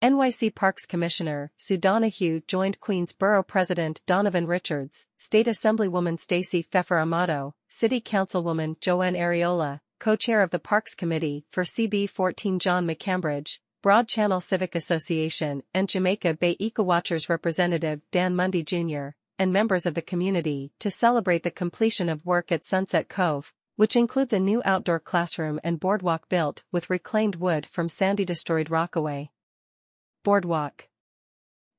NYC Parks Commissioner Sue Donoghue joined Queensborough President Donovan Richards, State Assemblywoman Stacey Pfeffer Amato, City Councilwoman Joanne Ariola, co-chair of the Parks Committee for CB 14 John McCambridge, Broad Channel Civic Association and Jamaica Bay Ecowatchers representative Dan Mundy Jr., and members of the community to celebrate the completion of work at Sunset Cove, which includes a new outdoor classroom and boardwalk built with reclaimed wood from sandy-destroyed Rockaway. Boardwalk.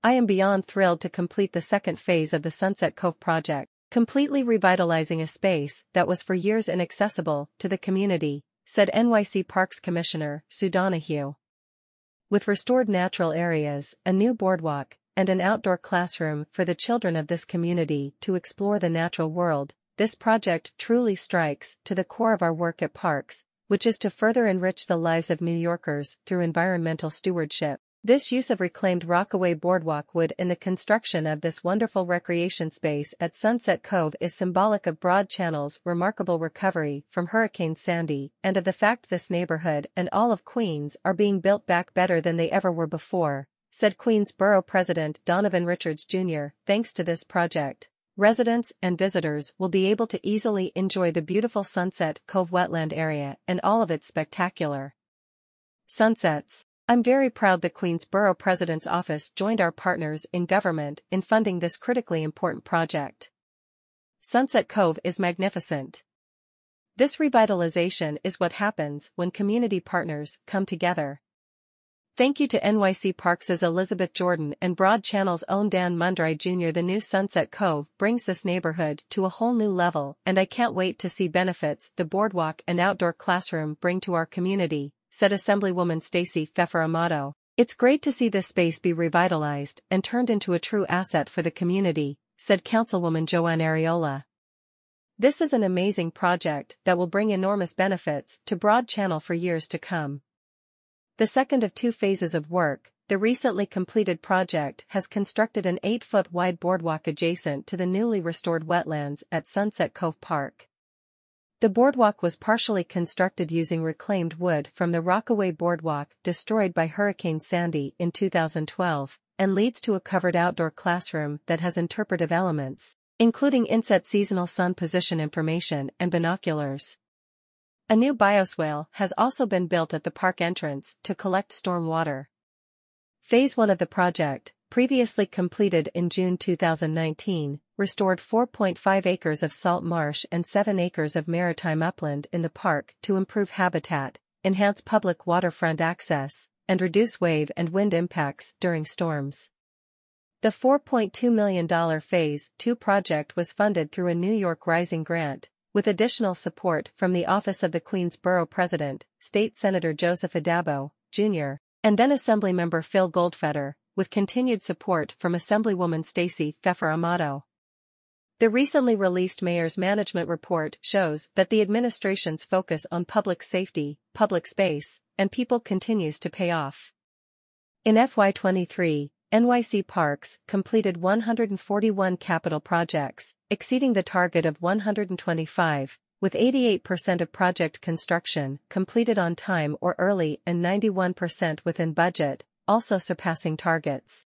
I am beyond thrilled to complete the second phase of the Sunset Cove project, completely revitalizing a space that was for years inaccessible to the community, said NYC Parks Commissioner Sue Donoghue. With restored natural areas, a new boardwalk, and an outdoor classroom for the children of this community to explore the natural world, this project truly strikes to the core of our work at Parks, which is to further enrich the lives of New Yorkers through environmental stewardship. This use of reclaimed Rockaway Boardwalk wood in the construction of this wonderful recreation space at Sunset Cove is symbolic of Broad Channel's remarkable recovery from Hurricane Sandy and of the fact this neighborhood and all of Queens are being built back better than they ever were before, said Queens Borough President Donovan Richards Jr. Thanks to this project, residents and visitors will be able to easily enjoy the beautiful Sunset Cove wetland area and all of its spectacular sunsets. I'm very proud that Queensborough President's Office joined our partners in government in funding this critically important project. Sunset Cove is magnificent. This revitalization is what happens when community partners come together. Thank you to NYC Parks' Elizabeth Jordan and Broad Channel's own Dan Mundy Jr. The new Sunset Cove brings this neighborhood to a whole new level and I can't wait to see benefits the boardwalk and outdoor classroom bring to our community, said Assemblywoman Stacey Pfeffer Amato. It's great to see this space be revitalized and turned into a true asset for the community, said Councilwoman Joanne Ariola. This is an amazing project that will bring enormous benefits to Broad Channel for years to come. The second of two phases of work, the recently completed project has constructed an 8-foot wide boardwalk adjacent to the newly restored wetlands at Sunset Cove Park. The boardwalk was partially constructed using reclaimed wood from the Rockaway Boardwalk destroyed by Hurricane Sandy in 2012, and leads to a covered outdoor classroom that has interpretive elements, including inset seasonal sun position information and binoculars. A new bioswale has also been built at the park entrance to collect storm water. Phase 1 of the project, previously completed in June 2019, restored 4.5 acres of salt marsh and 7 acres of maritime upland in the park to improve habitat, enhance public waterfront access, and reduce wave and wind impacts during storms. The $4.2 million Phase 2 project was funded through a New York Rising grant, with additional support from the Office of the Queens Borough President, State Senator Joseph Addabbo, Jr., and then Assemblymember Phil Goldfeder, with continued support from Assemblywoman Stacey Pfeffer Amato. The recently released Mayor's Management Report shows that the administration's focus on public safety, public space, and people continues to pay off. In FY23, NYC Parks completed 141 capital projects, exceeding the target of 125, with 88% of project construction completed on time or early and 91% within budget, also surpassing targets.